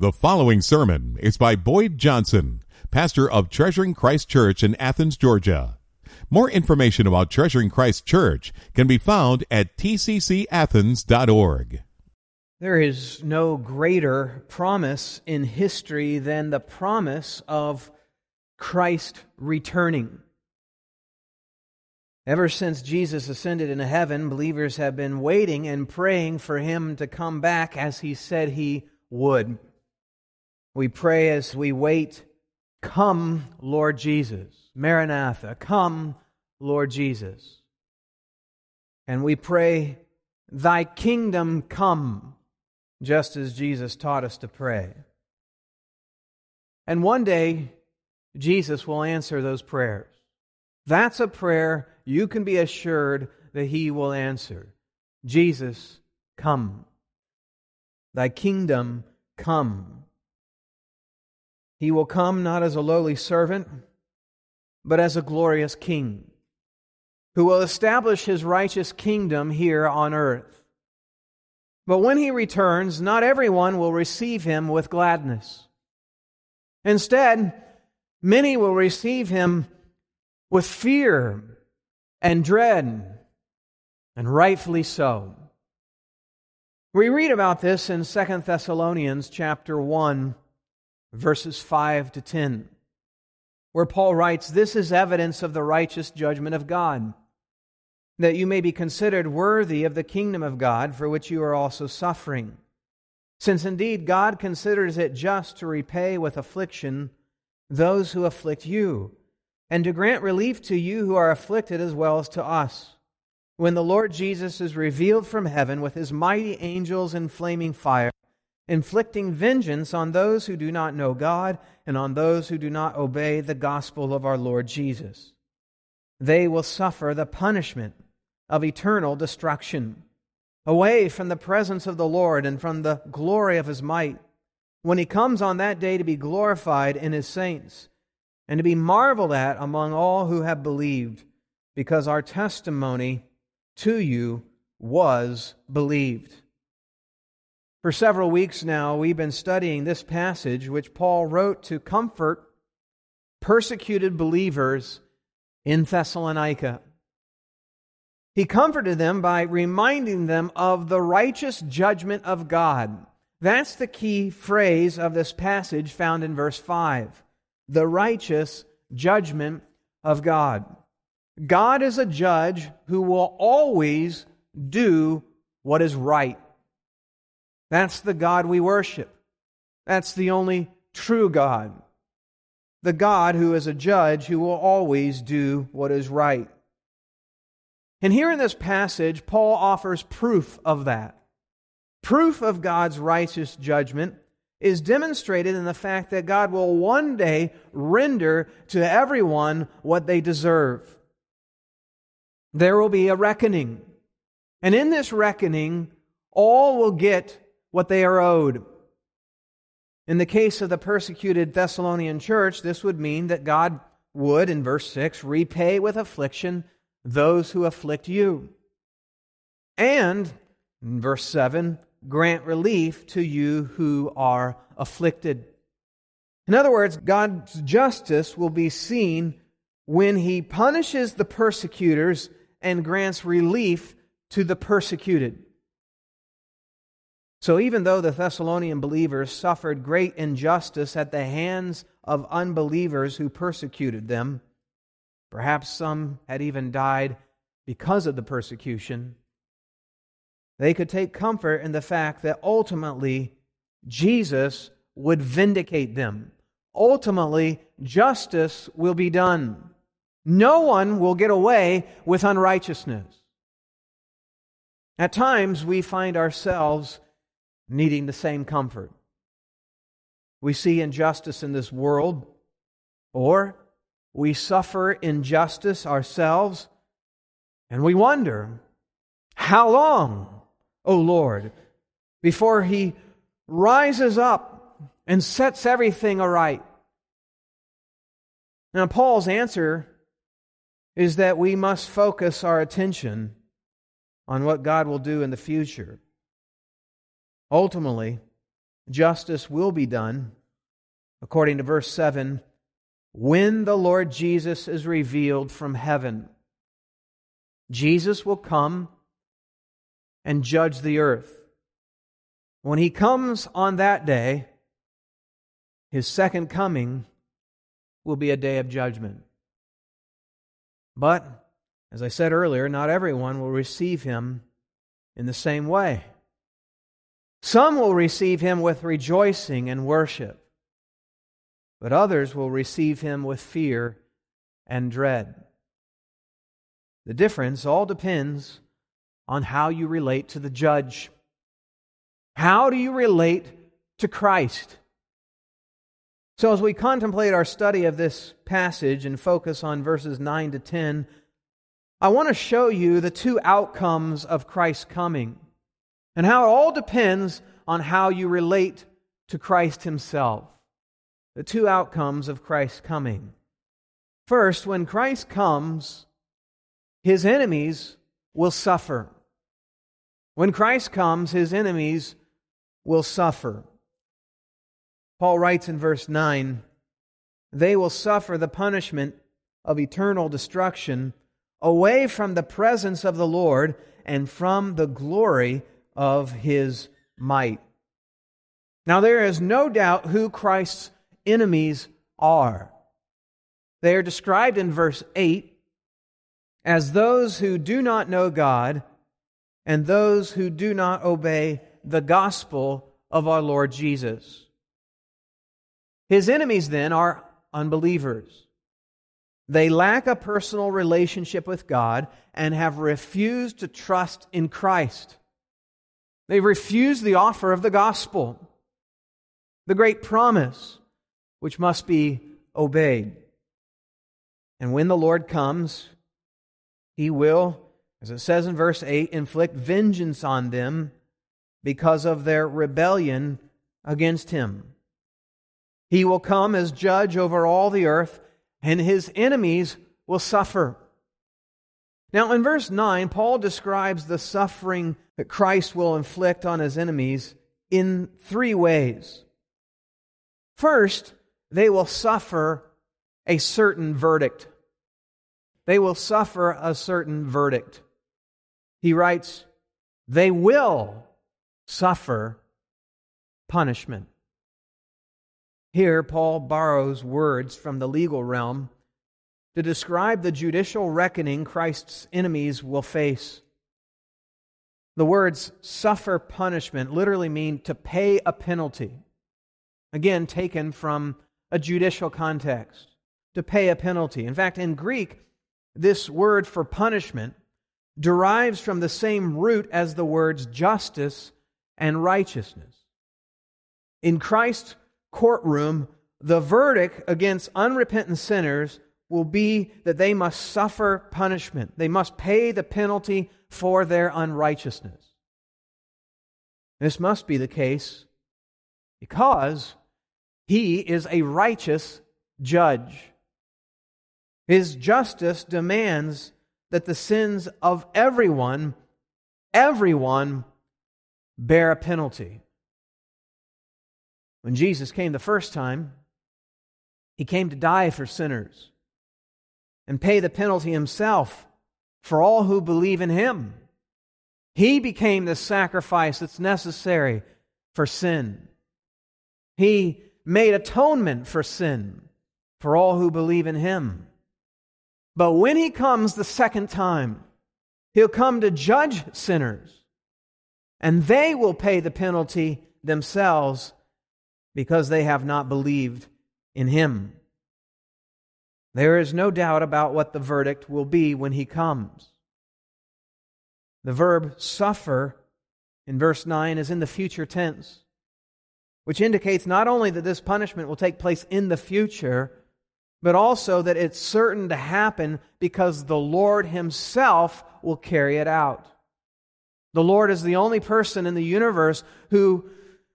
The following sermon is by Boyd Johnson, pastor of Treasuring Christ Church in Athens, Georgia. More information about Treasuring Christ Church can be found at tccathens.org. There is no greater promise in history than the promise of Christ returning. Ever since Jesus ascended into heaven, believers have been waiting and praying for him to come back as he said he would. We pray as we wait, Come, Lord Jesus. Maranatha, come, Lord Jesus. And we pray, Thy kingdom come, just as Jesus taught us to pray. And one day, Jesus will answer those prayers. That's a prayer you can be assured that He will answer. Jesus, come. Thy kingdom come. He will come not as a lowly servant, but as a glorious king, who will establish his righteous kingdom here on earth. But when he returns, not everyone will receive him with gladness. Instead, many will receive him with fear and dread, and rightfully so. We read about this in 2 Thessalonians chapter 1 verses 5 to 10, where Paul writes, This is evidence of the righteous judgment of God, that you may be considered worthy of the kingdom of God for which you are also suffering. Since indeed God considers it just to repay with affliction those who afflict you, and to grant relief to you who are afflicted as well as to us. When the Lord Jesus is revealed from heaven with his mighty angels in flaming fire, inflicting vengeance on those who do not know God and on those who do not obey the gospel of our Lord Jesus. They will suffer the punishment of eternal destruction, away from the presence of the Lord and from the glory of his might, when he comes on that day to be glorified in his saints and to be marveled at among all who have believed, because our testimony to you was believed. For several weeks now, we've been studying this passage, which Paul wrote to comfort persecuted believers in Thessalonica. He comforted them by reminding them of the righteous judgment of God. That's the key phrase of this passage found in verse 5. The righteous judgment of God. God is a judge who will always do what is right. That's the God we worship. That's the only true God. The God who is a judge who will always do what is right. And here in this passage, Paul offers proof of that. Proof of God's righteous judgment is demonstrated in the fact that God will one day render to everyone what they deserve. There will be a reckoning. And in this reckoning, all will get what they are owed. In the case of the persecuted Thessalonian church, this would mean that God would, in verse 6, repay with affliction those who afflict you. And, in verse 7, grant relief to you who are afflicted. In other words, God's justice will be seen when he punishes the persecutors and grants relief to the persecuted. So, even though the Thessalonian believers suffered great injustice at the hands of unbelievers who persecuted them, perhaps some had even died because of the persecution, they could take comfort in the fact that ultimately Jesus would vindicate them. Ultimately, justice will be done. No one will get away with unrighteousness. At times, we find ourselves needing the same comfort. We see injustice in this world, or we suffer injustice ourselves, and we wonder, how long, O Lord, before He rises up and sets everything aright? Now, Paul's answer is that we must focus our attention on what God will do in the future. Ultimately, justice will be done, according to verse 7, when the Lord Jesus is revealed from heaven. Jesus will come and judge the earth. When he comes on that day, his second coming will be a day of judgment. But, as I said earlier, not everyone will receive him in the same way. Some will receive him with rejoicing and worship, but others will receive him with fear and dread. The difference all depends on how you relate to the judge. How do you relate to Christ? So, as we contemplate our study of this passage and focus on verses 9 to 10, I want to show you the two outcomes of Christ's coming and how it all depends on how you relate to Christ Himself. The two outcomes of Christ's coming. First, when Christ comes, His enemies will suffer. When Christ comes, His enemies will suffer. Paul writes in verse 9, They will suffer the punishment of eternal destruction away from the presence of the Lord and from the glory of his might. Now, there is no doubt who Christ's enemies are. They are described in verse 8 as those who do not know God and those who do not obey the gospel of our Lord Jesus. His enemies, then, are unbelievers. They lack a personal relationship with God and have refused to trust in Christ. They refuse the offer of the gospel, the great promise, which must be obeyed. And when the Lord comes, he will, as it says in verse 8, inflict vengeance on them because of their rebellion against him. He will come as judge over all the earth, and his enemies will suffer. Now, in verse 9, Paul describes the suffering that Christ will inflict on his enemies in three ways. First, they will suffer a certain verdict. They will suffer a certain verdict. He writes, they will suffer punishment. Here, Paul borrows words from the legal realm to describe the judicial reckoning Christ's enemies will face. The words suffer punishment literally mean to pay a penalty. Again, taken from a judicial context. To pay a penalty. In fact, in Greek, this word for punishment derives from the same root as the words justice and righteousness. In Christ's courtroom, the verdict against unrepentant sinners will be that they must suffer punishment. They must pay the penalty for their unrighteousness. This must be the case because he is a righteous judge. His justice demands that the sins of everyone, everyone, bear a penalty. When Jesus came the first time, he came to die for sinners and pay the penalty himself for all who believe in him. He became the sacrifice that's necessary for sin. He made atonement for sin for all who believe in him. But when he comes the second time, he'll come to judge sinners, and they will pay the penalty themselves because they have not believed in him. There is no doubt about what the verdict will be when he comes. The verb suffer in verse 9 is in the future tense, which indicates not only that this punishment will take place in the future, but also that it's certain to happen because the Lord Himself will carry it out. The Lord is the only person in the universe who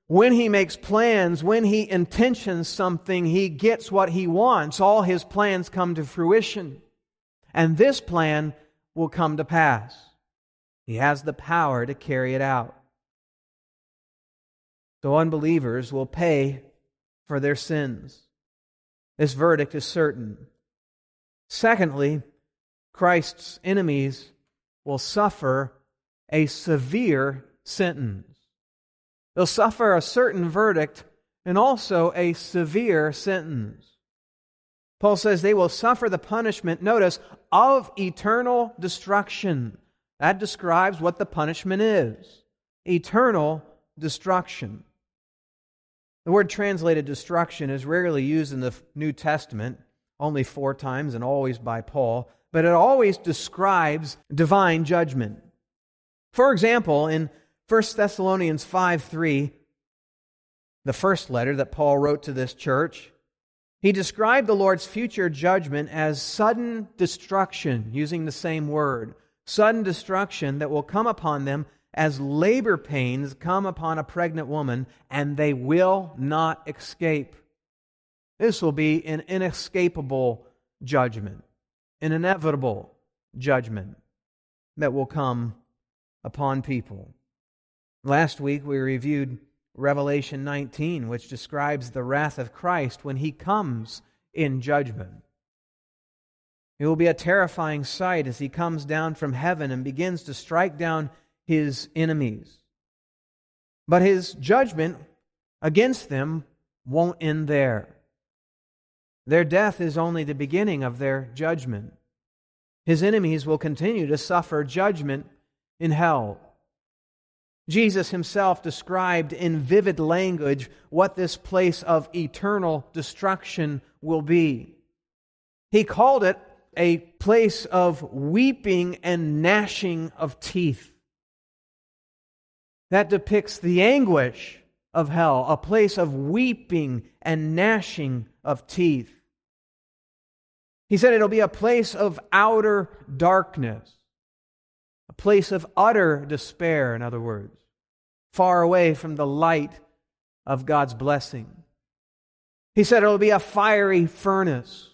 when he makes plans, when he intentions something, he gets what he wants. All his plans come to fruition. And this plan will come to pass. He has the power to carry it out. So unbelievers will pay for their sins. This verdict is certain. Secondly, Christ's enemies will suffer a severe sentence. They'll suffer a certain verdict and also a severe sentence. Paul says they will suffer the punishment, notice, of eternal destruction. That describes what the punishment is eternal destruction. The word translated destruction is rarely used in the New Testament, only four times and always by Paul, but it always describes divine judgment. For example, in 1 Thessalonians 5 3, the first letter that Paul wrote to this church, he described the Lord's future judgment as sudden destruction, using the same word. Sudden destruction that will come upon them as labor pains come upon a pregnant woman, and they will not escape. This will be an inescapable judgment, an inevitable judgment that will come upon people. Last week we reviewed Revelation 19, which describes the wrath of Christ when he comes in judgment. It will be a terrifying sight as he comes down from heaven and begins to strike down his enemies. But his judgment against them won't end there. Their death is only the beginning of their judgment. His enemies will continue to suffer judgment in hell. Jesus himself described in vivid language what this place of eternal destruction will be. He called it a place of weeping and gnashing of teeth. That depicts the anguish of hell, a place of weeping and gnashing of teeth. He said it'll be a place of outer darkness, a place of utter despair, in other words, far away from the light of God's blessing. He said it'll be a fiery furnace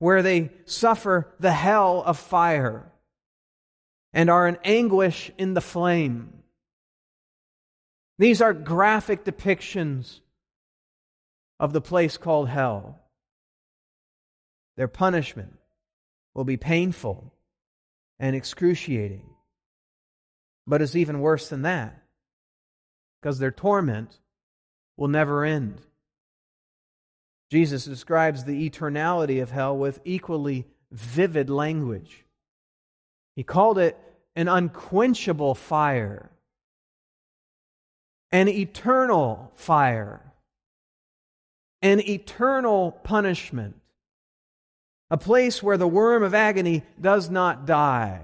where they suffer the hell of fire and are in anguish in the flame. These are graphic depictions of the place called hell. Their punishment will be painful and excruciating. But it's even worse than that, because their torment will never end. Jesus describes the eternality of hell with equally vivid language. He called it an unquenchable fire an eternal fire, an eternal punishment, a place where the worm of agony does not die.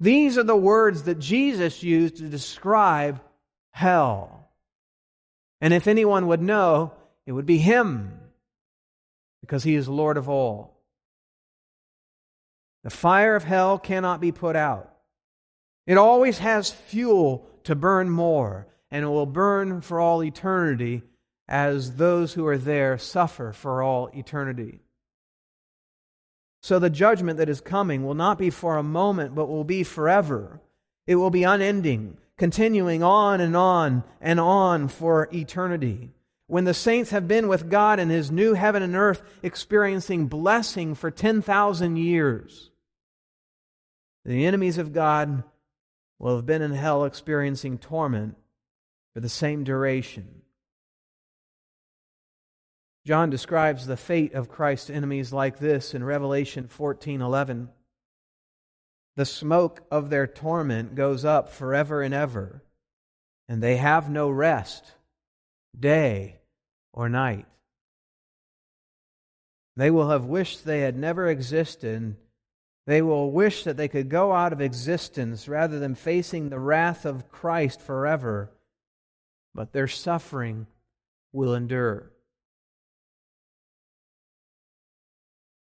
These are the words that Jesus used to describe hell. And if anyone would know, it would be him, because he is Lord of all. The fire of hell cannot be put out. It always has fuel to burn more and it will burn for all eternity as those who are there suffer for all eternity. So the judgment that is coming will not be for a moment, but will be forever. It will be unending, continuing on and on and on for eternity. When the saints have been with God in His new heaven and earth, experiencing blessing for 10,000 years, the enemies of God will have been in hell experiencing torment for the same duration. John describes the fate of Christ's enemies like this in Revelation 14:11. The smoke of their torment goes up forever and ever, and they have no rest, day or night. They will have wished they had never existed. They will wish that they could go out of existence rather than facing the wrath of Christ forever but their suffering will endure.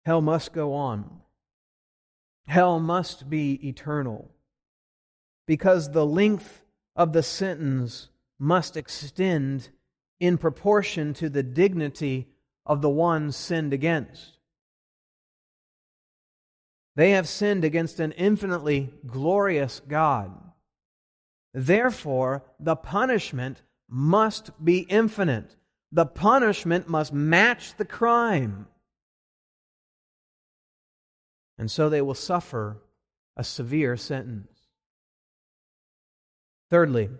Hell must go on. Hell must be eternal because the length of the sentence must extend in proportion to the dignity of the one sinned against. They have sinned against an infinitely glorious God. Therefore, the punishment must be infinite. The punishment must match the crime. And so they will suffer a severe sentence. Thirdly,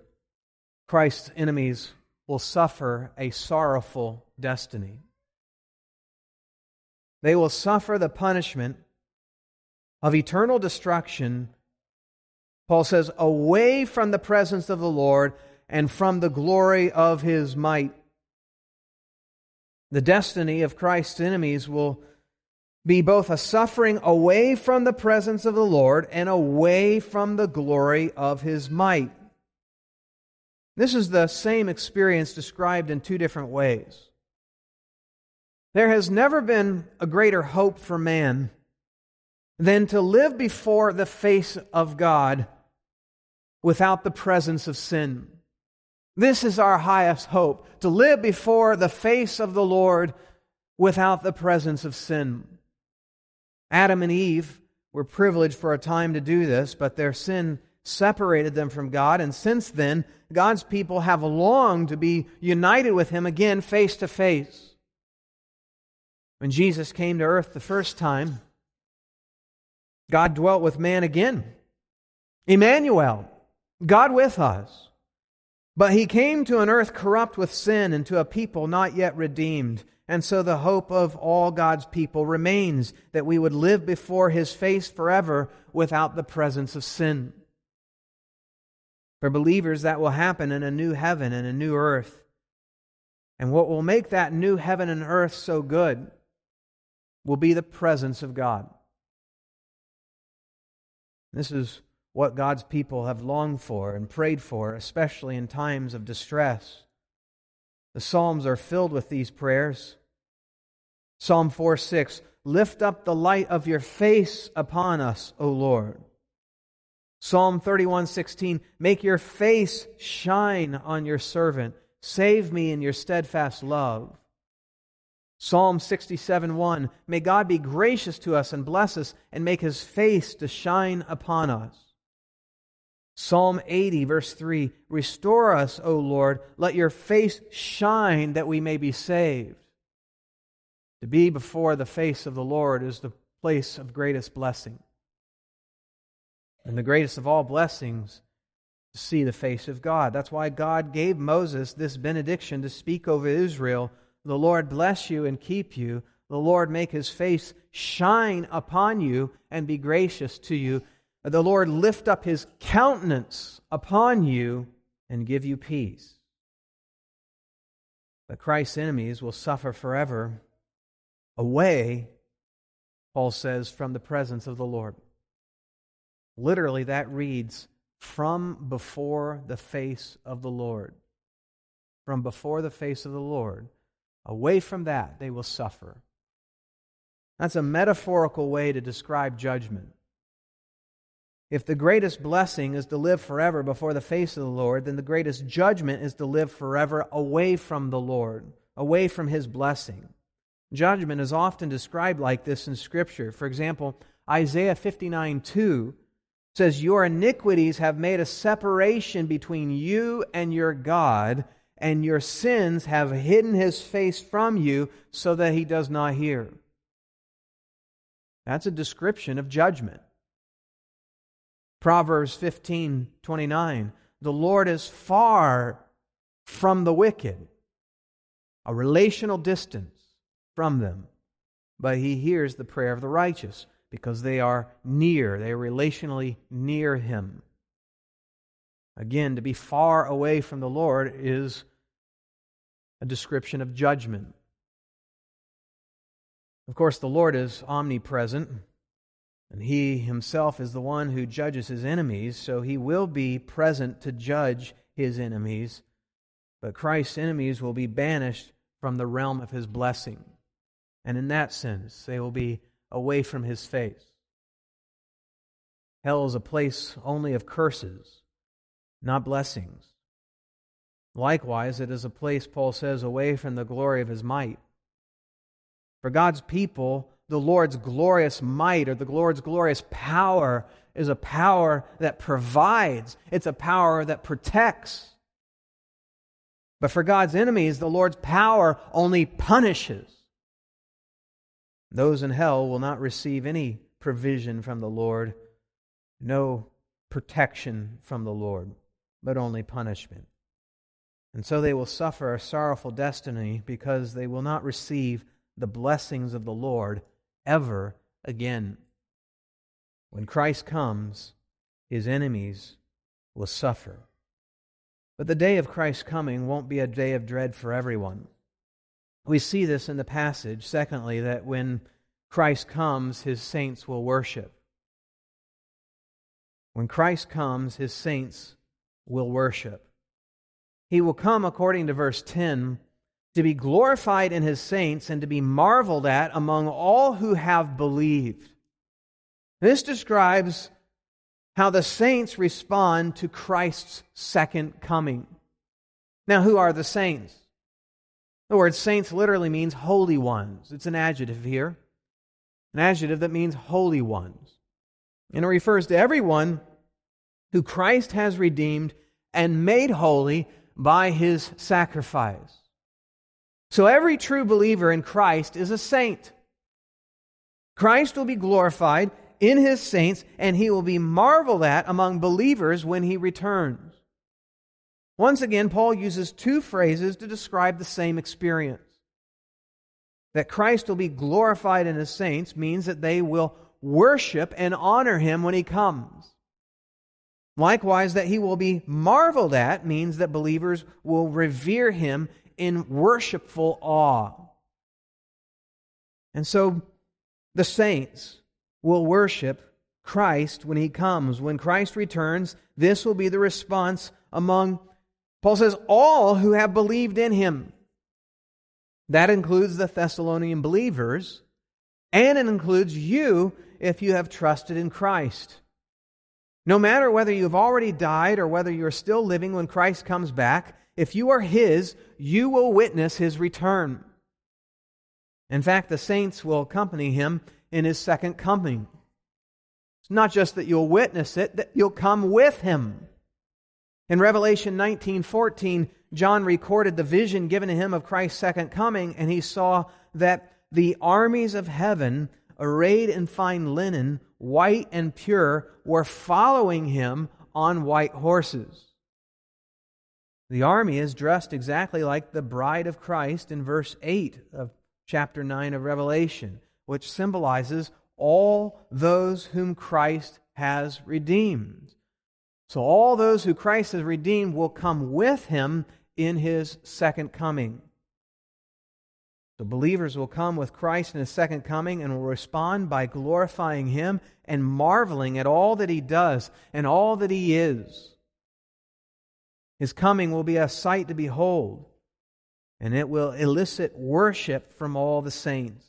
Christ's enemies will suffer a sorrowful destiny. They will suffer the punishment of eternal destruction, Paul says, away from the presence of the Lord and from the glory of his might. The destiny of Christ's enemies will be both a suffering away from the presence of the Lord and away from the glory of his might. This is the same experience described in two different ways. There has never been a greater hope for man than to live before the face of God without the presence of sin. This is our highest hope, to live before the face of the Lord without the presence of sin. Adam and Eve were privileged for a time to do this, but their sin separated them from God, and since then, God's people have longed to be united with Him again face to face. When Jesus came to earth the first time, God dwelt with man again. Emmanuel, God with us. But he came to an earth corrupt with sin and to a people not yet redeemed. And so the hope of all God's people remains that we would live before his face forever without the presence of sin. For believers, that will happen in a new heaven and a new earth. And what will make that new heaven and earth so good will be the presence of God. This is what God's people have longed for and prayed for, especially in times of distress. The Psalms are filled with these prayers. Psalm 4 6 Lift up the light of your face upon us, O Lord. Psalm 31 16 Make your face shine on your servant. Save me in your steadfast love. Psalm 67 1 May God be gracious to us and bless us and make his face to shine upon us. Psalm 80, verse 3 Restore us, O Lord, let your face shine that we may be saved. To be before the face of the Lord is the place of greatest blessing. And the greatest of all blessings to see the face of God. That's why God gave Moses this benediction to speak over Israel the Lord bless you and keep you. The Lord make his face shine upon you and be gracious to you. The Lord lift up his countenance upon you and give you peace. But Christ's enemies will suffer forever away, Paul says, from the presence of the Lord. Literally, that reads, from before the face of the Lord. From before the face of the Lord. Away from that, they will suffer. That's a metaphorical way to describe judgment. If the greatest blessing is to live forever before the face of the Lord, then the greatest judgment is to live forever away from the Lord, away from His blessing. Judgment is often described like this in Scripture. For example, Isaiah 59 2 says, Your iniquities have made a separation between you and your God, and your sins have hidden his face from you so that he does not hear. That's a description of judgment. Proverbs 15 29. The Lord is far from the wicked, a relational distance from them, but he hears the prayer of the righteous because they are near, they are relationally near him. Again, to be far away from the Lord is a description of judgment. Of course, the Lord is omnipresent, and He Himself is the one who judges His enemies, so He will be present to judge His enemies. But Christ's enemies will be banished from the realm of His blessing. And in that sense, they will be away from His face. Hell is a place only of curses, not blessings. Likewise, it is a place, Paul says, away from the glory of his might. For God's people, the Lord's glorious might or the Lord's glorious power is a power that provides, it's a power that protects. But for God's enemies, the Lord's power only punishes. Those in hell will not receive any provision from the Lord, no protection from the Lord, but only punishment. And so they will suffer a sorrowful destiny because they will not receive the blessings of the Lord ever again. When Christ comes, his enemies will suffer. But the day of Christ's coming won't be a day of dread for everyone. We see this in the passage, secondly, that when Christ comes, his saints will worship. When Christ comes, his saints will worship. He will come, according to verse 10, to be glorified in his saints and to be marveled at among all who have believed. This describes how the saints respond to Christ's second coming. Now, who are the saints? The word saints literally means holy ones. It's an adjective here, an adjective that means holy ones. And it refers to everyone who Christ has redeemed and made holy by his sacrifice. So every true believer in Christ is a saint. Christ will be glorified in his saints, and he will be marveled at among believers when he returns. Once again, Paul uses two phrases to describe the same experience. That Christ will be glorified in his saints means that they will worship and honor him when he comes. Likewise, that he will be marveled at means that believers will revere him in worshipful awe. And so the saints will worship Christ when he comes. When Christ returns, this will be the response among, Paul says, all who have believed in him. That includes the Thessalonian believers, and it includes you if you have trusted in Christ. No matter whether you've already died or whether you're still living when Christ comes back, if you are His, you will witness His return. In fact, the saints will accompany Him in his second coming. It's not just that you'll witness it, that you'll come with him. In Revelation 19:14, John recorded the vision given to him of Christ's second coming, and he saw that the armies of heaven, arrayed in fine linen, white and pure, were following him on white horses. The army is dressed exactly like the bride of Christ in verse 8 of chapter 9 of Revelation which symbolizes all those whom Christ has redeemed. So, all those who Christ has redeemed will come with him in his second coming. So, believers will come with Christ in his second coming and will respond by glorifying him and marveling at all that he does and all that he is. His coming will be a sight to behold, and it will elicit worship from all the saints.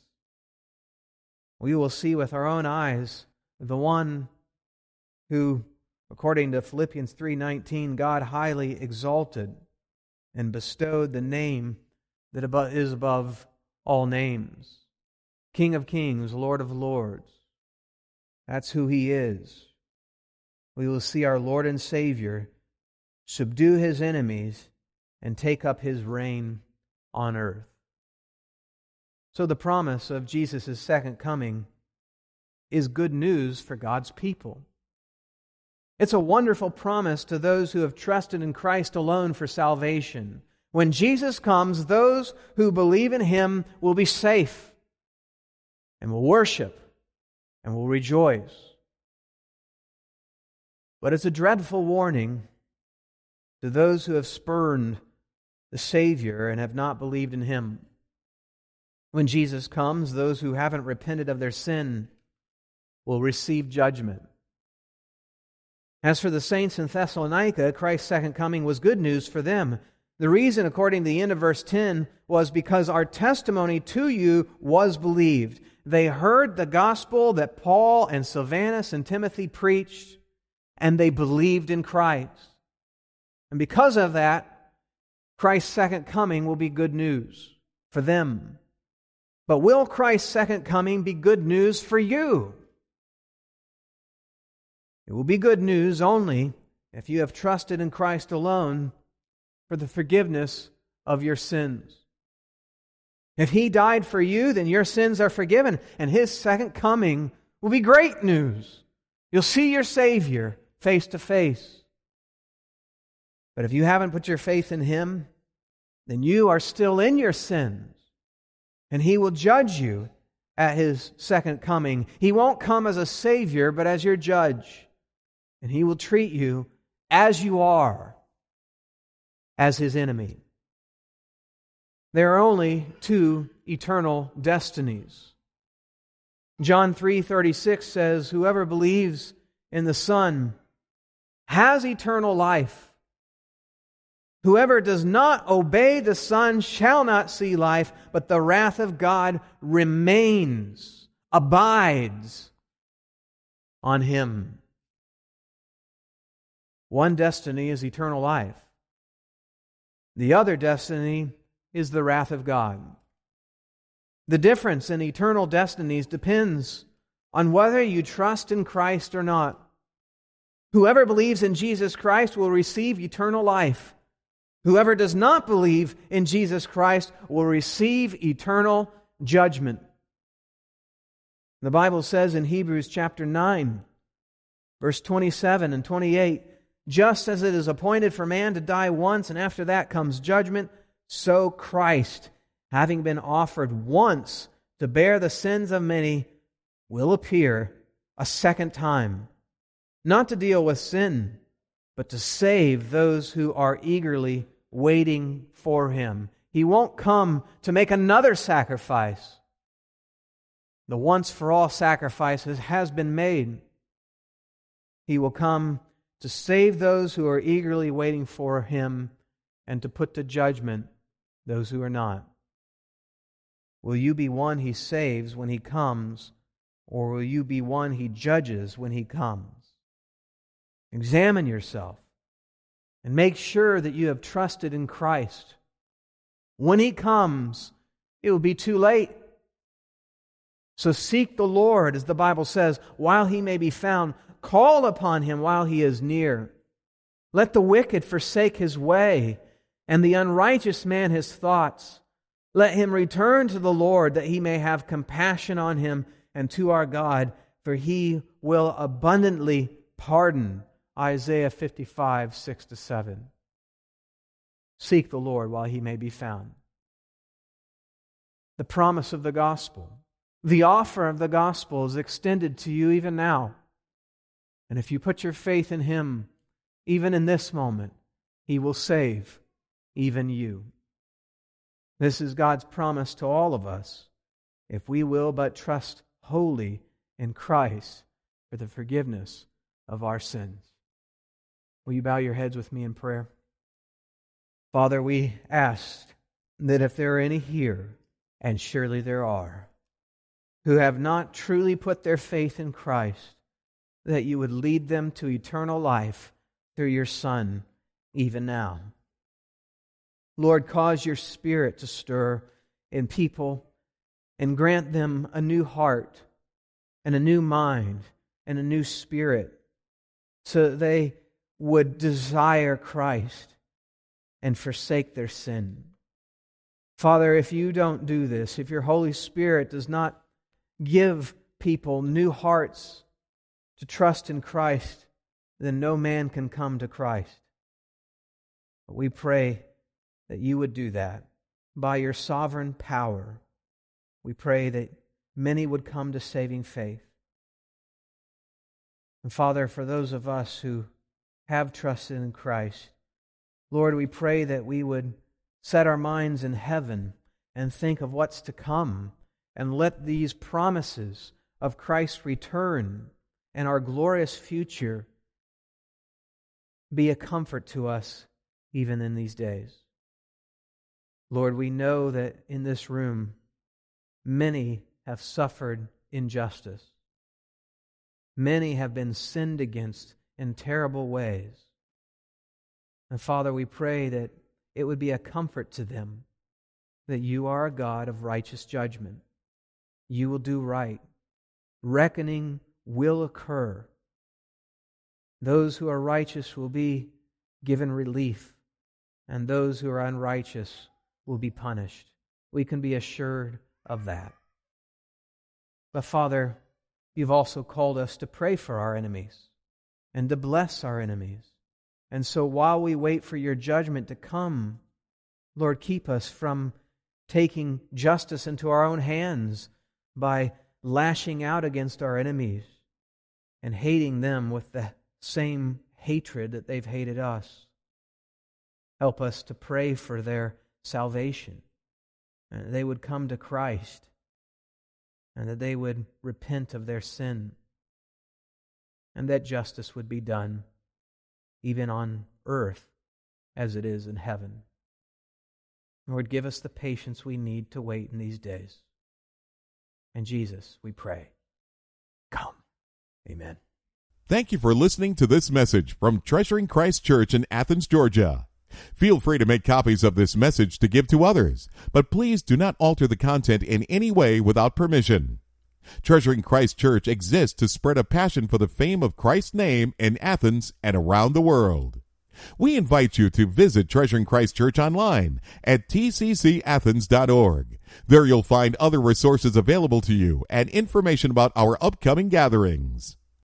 We will see with our own eyes the one who according to Philippians 3:19 God highly exalted and bestowed the name that is above all names. King of kings Lord of lords. That's who he is. We will see our Lord and Savior subdue his enemies and take up his reign on earth so, the promise of Jesus' second coming is good news for God's people. It's a wonderful promise to those who have trusted in Christ alone for salvation. When Jesus comes, those who believe in him will be safe and will worship and will rejoice. But it's a dreadful warning to those who have spurned the Savior and have not believed in him. When Jesus comes, those who haven't repented of their sin will receive judgment. As for the saints in Thessalonica, Christ's second coming was good news for them. The reason, according to the end of verse 10, was because our testimony to you was believed. They heard the gospel that Paul and Silvanus and Timothy preached, and they believed in Christ. And because of that, Christ's second coming will be good news for them. But will Christ's second coming be good news for you? It will be good news only if you have trusted in Christ alone for the forgiveness of your sins. If he died for you, then your sins are forgiven, and his second coming will be great news. You'll see your Savior face to face. But if you haven't put your faith in him, then you are still in your sins, and he will judge you at his second coming. He won't come as a Savior, but as your judge, and he will treat you as you are, as his enemy. There are only two eternal destinies. John 3:36 says, "Whoever believes in the Son has eternal life. Whoever does not obey the Son shall not see life, but the wrath of God remains, abides on him." One destiny is eternal life. The other destiny is the wrath of God. The difference in eternal destinies depends on whether you trust in Christ or not. Whoever believes in Jesus Christ will receive eternal life. Whoever does not believe in Jesus Christ will receive eternal judgment. The Bible says in Hebrews chapter 9, verse 27 and 28 just as it is appointed for man to die once, and after that comes judgment, so Christ, having been offered once to bear the sins of many, will appear a second time, not to deal with sin, but to save those who are eagerly waiting for him. He won't come to make another sacrifice. The once for all sacrifice has been made. He will come to save those who are eagerly waiting for him and to put to judgment those who are not? Will you be one he saves when he comes, or will you be one he judges when he comes? Examine yourself and make sure that you have trusted in Christ. When he comes, it will be too late. So seek the Lord, as the Bible says, while he may be found. Call upon him while he is near. Let the wicked forsake his way and the unrighteous man his thoughts. Let him return to the Lord that he may have compassion on him and to our God, for he will abundantly pardon. Isaiah 55, 6 to 7. Seek the Lord while he may be found. The promise of the gospel, the offer of the gospel is extended to you even now. And if you put your faith in him, even in this moment, he will save even you. This is God's promise to all of us if we will but trust wholly in Christ for the forgiveness of our sins. Will you bow your heads with me in prayer? Father, we ask that if there are any here, and surely there are, who have not truly put their faith in Christ, that you would lead them to eternal life through your Son, even now. Lord, cause your spirit to stir in people and grant them a new heart and a new mind and a new spirit so that they would desire Christ and forsake their sin. Father, if you don't do this, if your Holy Spirit does not give people new hearts to trust in Christ, then no man can come to Christ. But we pray that you would do that by your sovereign power. We pray that many would come to saving faith. And Father, for those of us who have trusted in Christ, Lord, we pray that we would set our minds in heaven and think of what's to come and let these promises of Christ's return and our glorious future be a comfort to us even in these days. Lord, we know that in this room, many have suffered injustice. Many have been sinned against in terrible ways. And Father, we pray that it would be a comfort to them that you are a God of righteous judgment. You will do right. Reckoning will occur. Those who are righteous will be given relief, and those who are unrighteous will be punished. We can be assured of that. But Father, you've also called us to pray for our enemies and to bless our enemies. And so while we wait for your judgment to come, Lord, keep us from taking justice into our own hands by lashing out against our enemies and hating them with the same hatred that they've hated us. Help us to pray for their salvation, and that they would come to Christ, and that they would repent of their sin, and that justice would be done even on earth as it is in heaven. Lord, give us the patience we need to wait in these days. And Jesus, we pray, come. Amen. Thank you for listening to this message from Treasuring Christ Church in Athens, Georgia. Feel free to make copies of this message to give to others, but please do not alter the content in any way without permission. Treasuring Christ Church exists to spread a passion for the fame of Christ's name in Athens and around the world. We invite you to visit Treasuring Christ Church online at tccathens.org. There you'll find other resources available to you and information about our upcoming gatherings.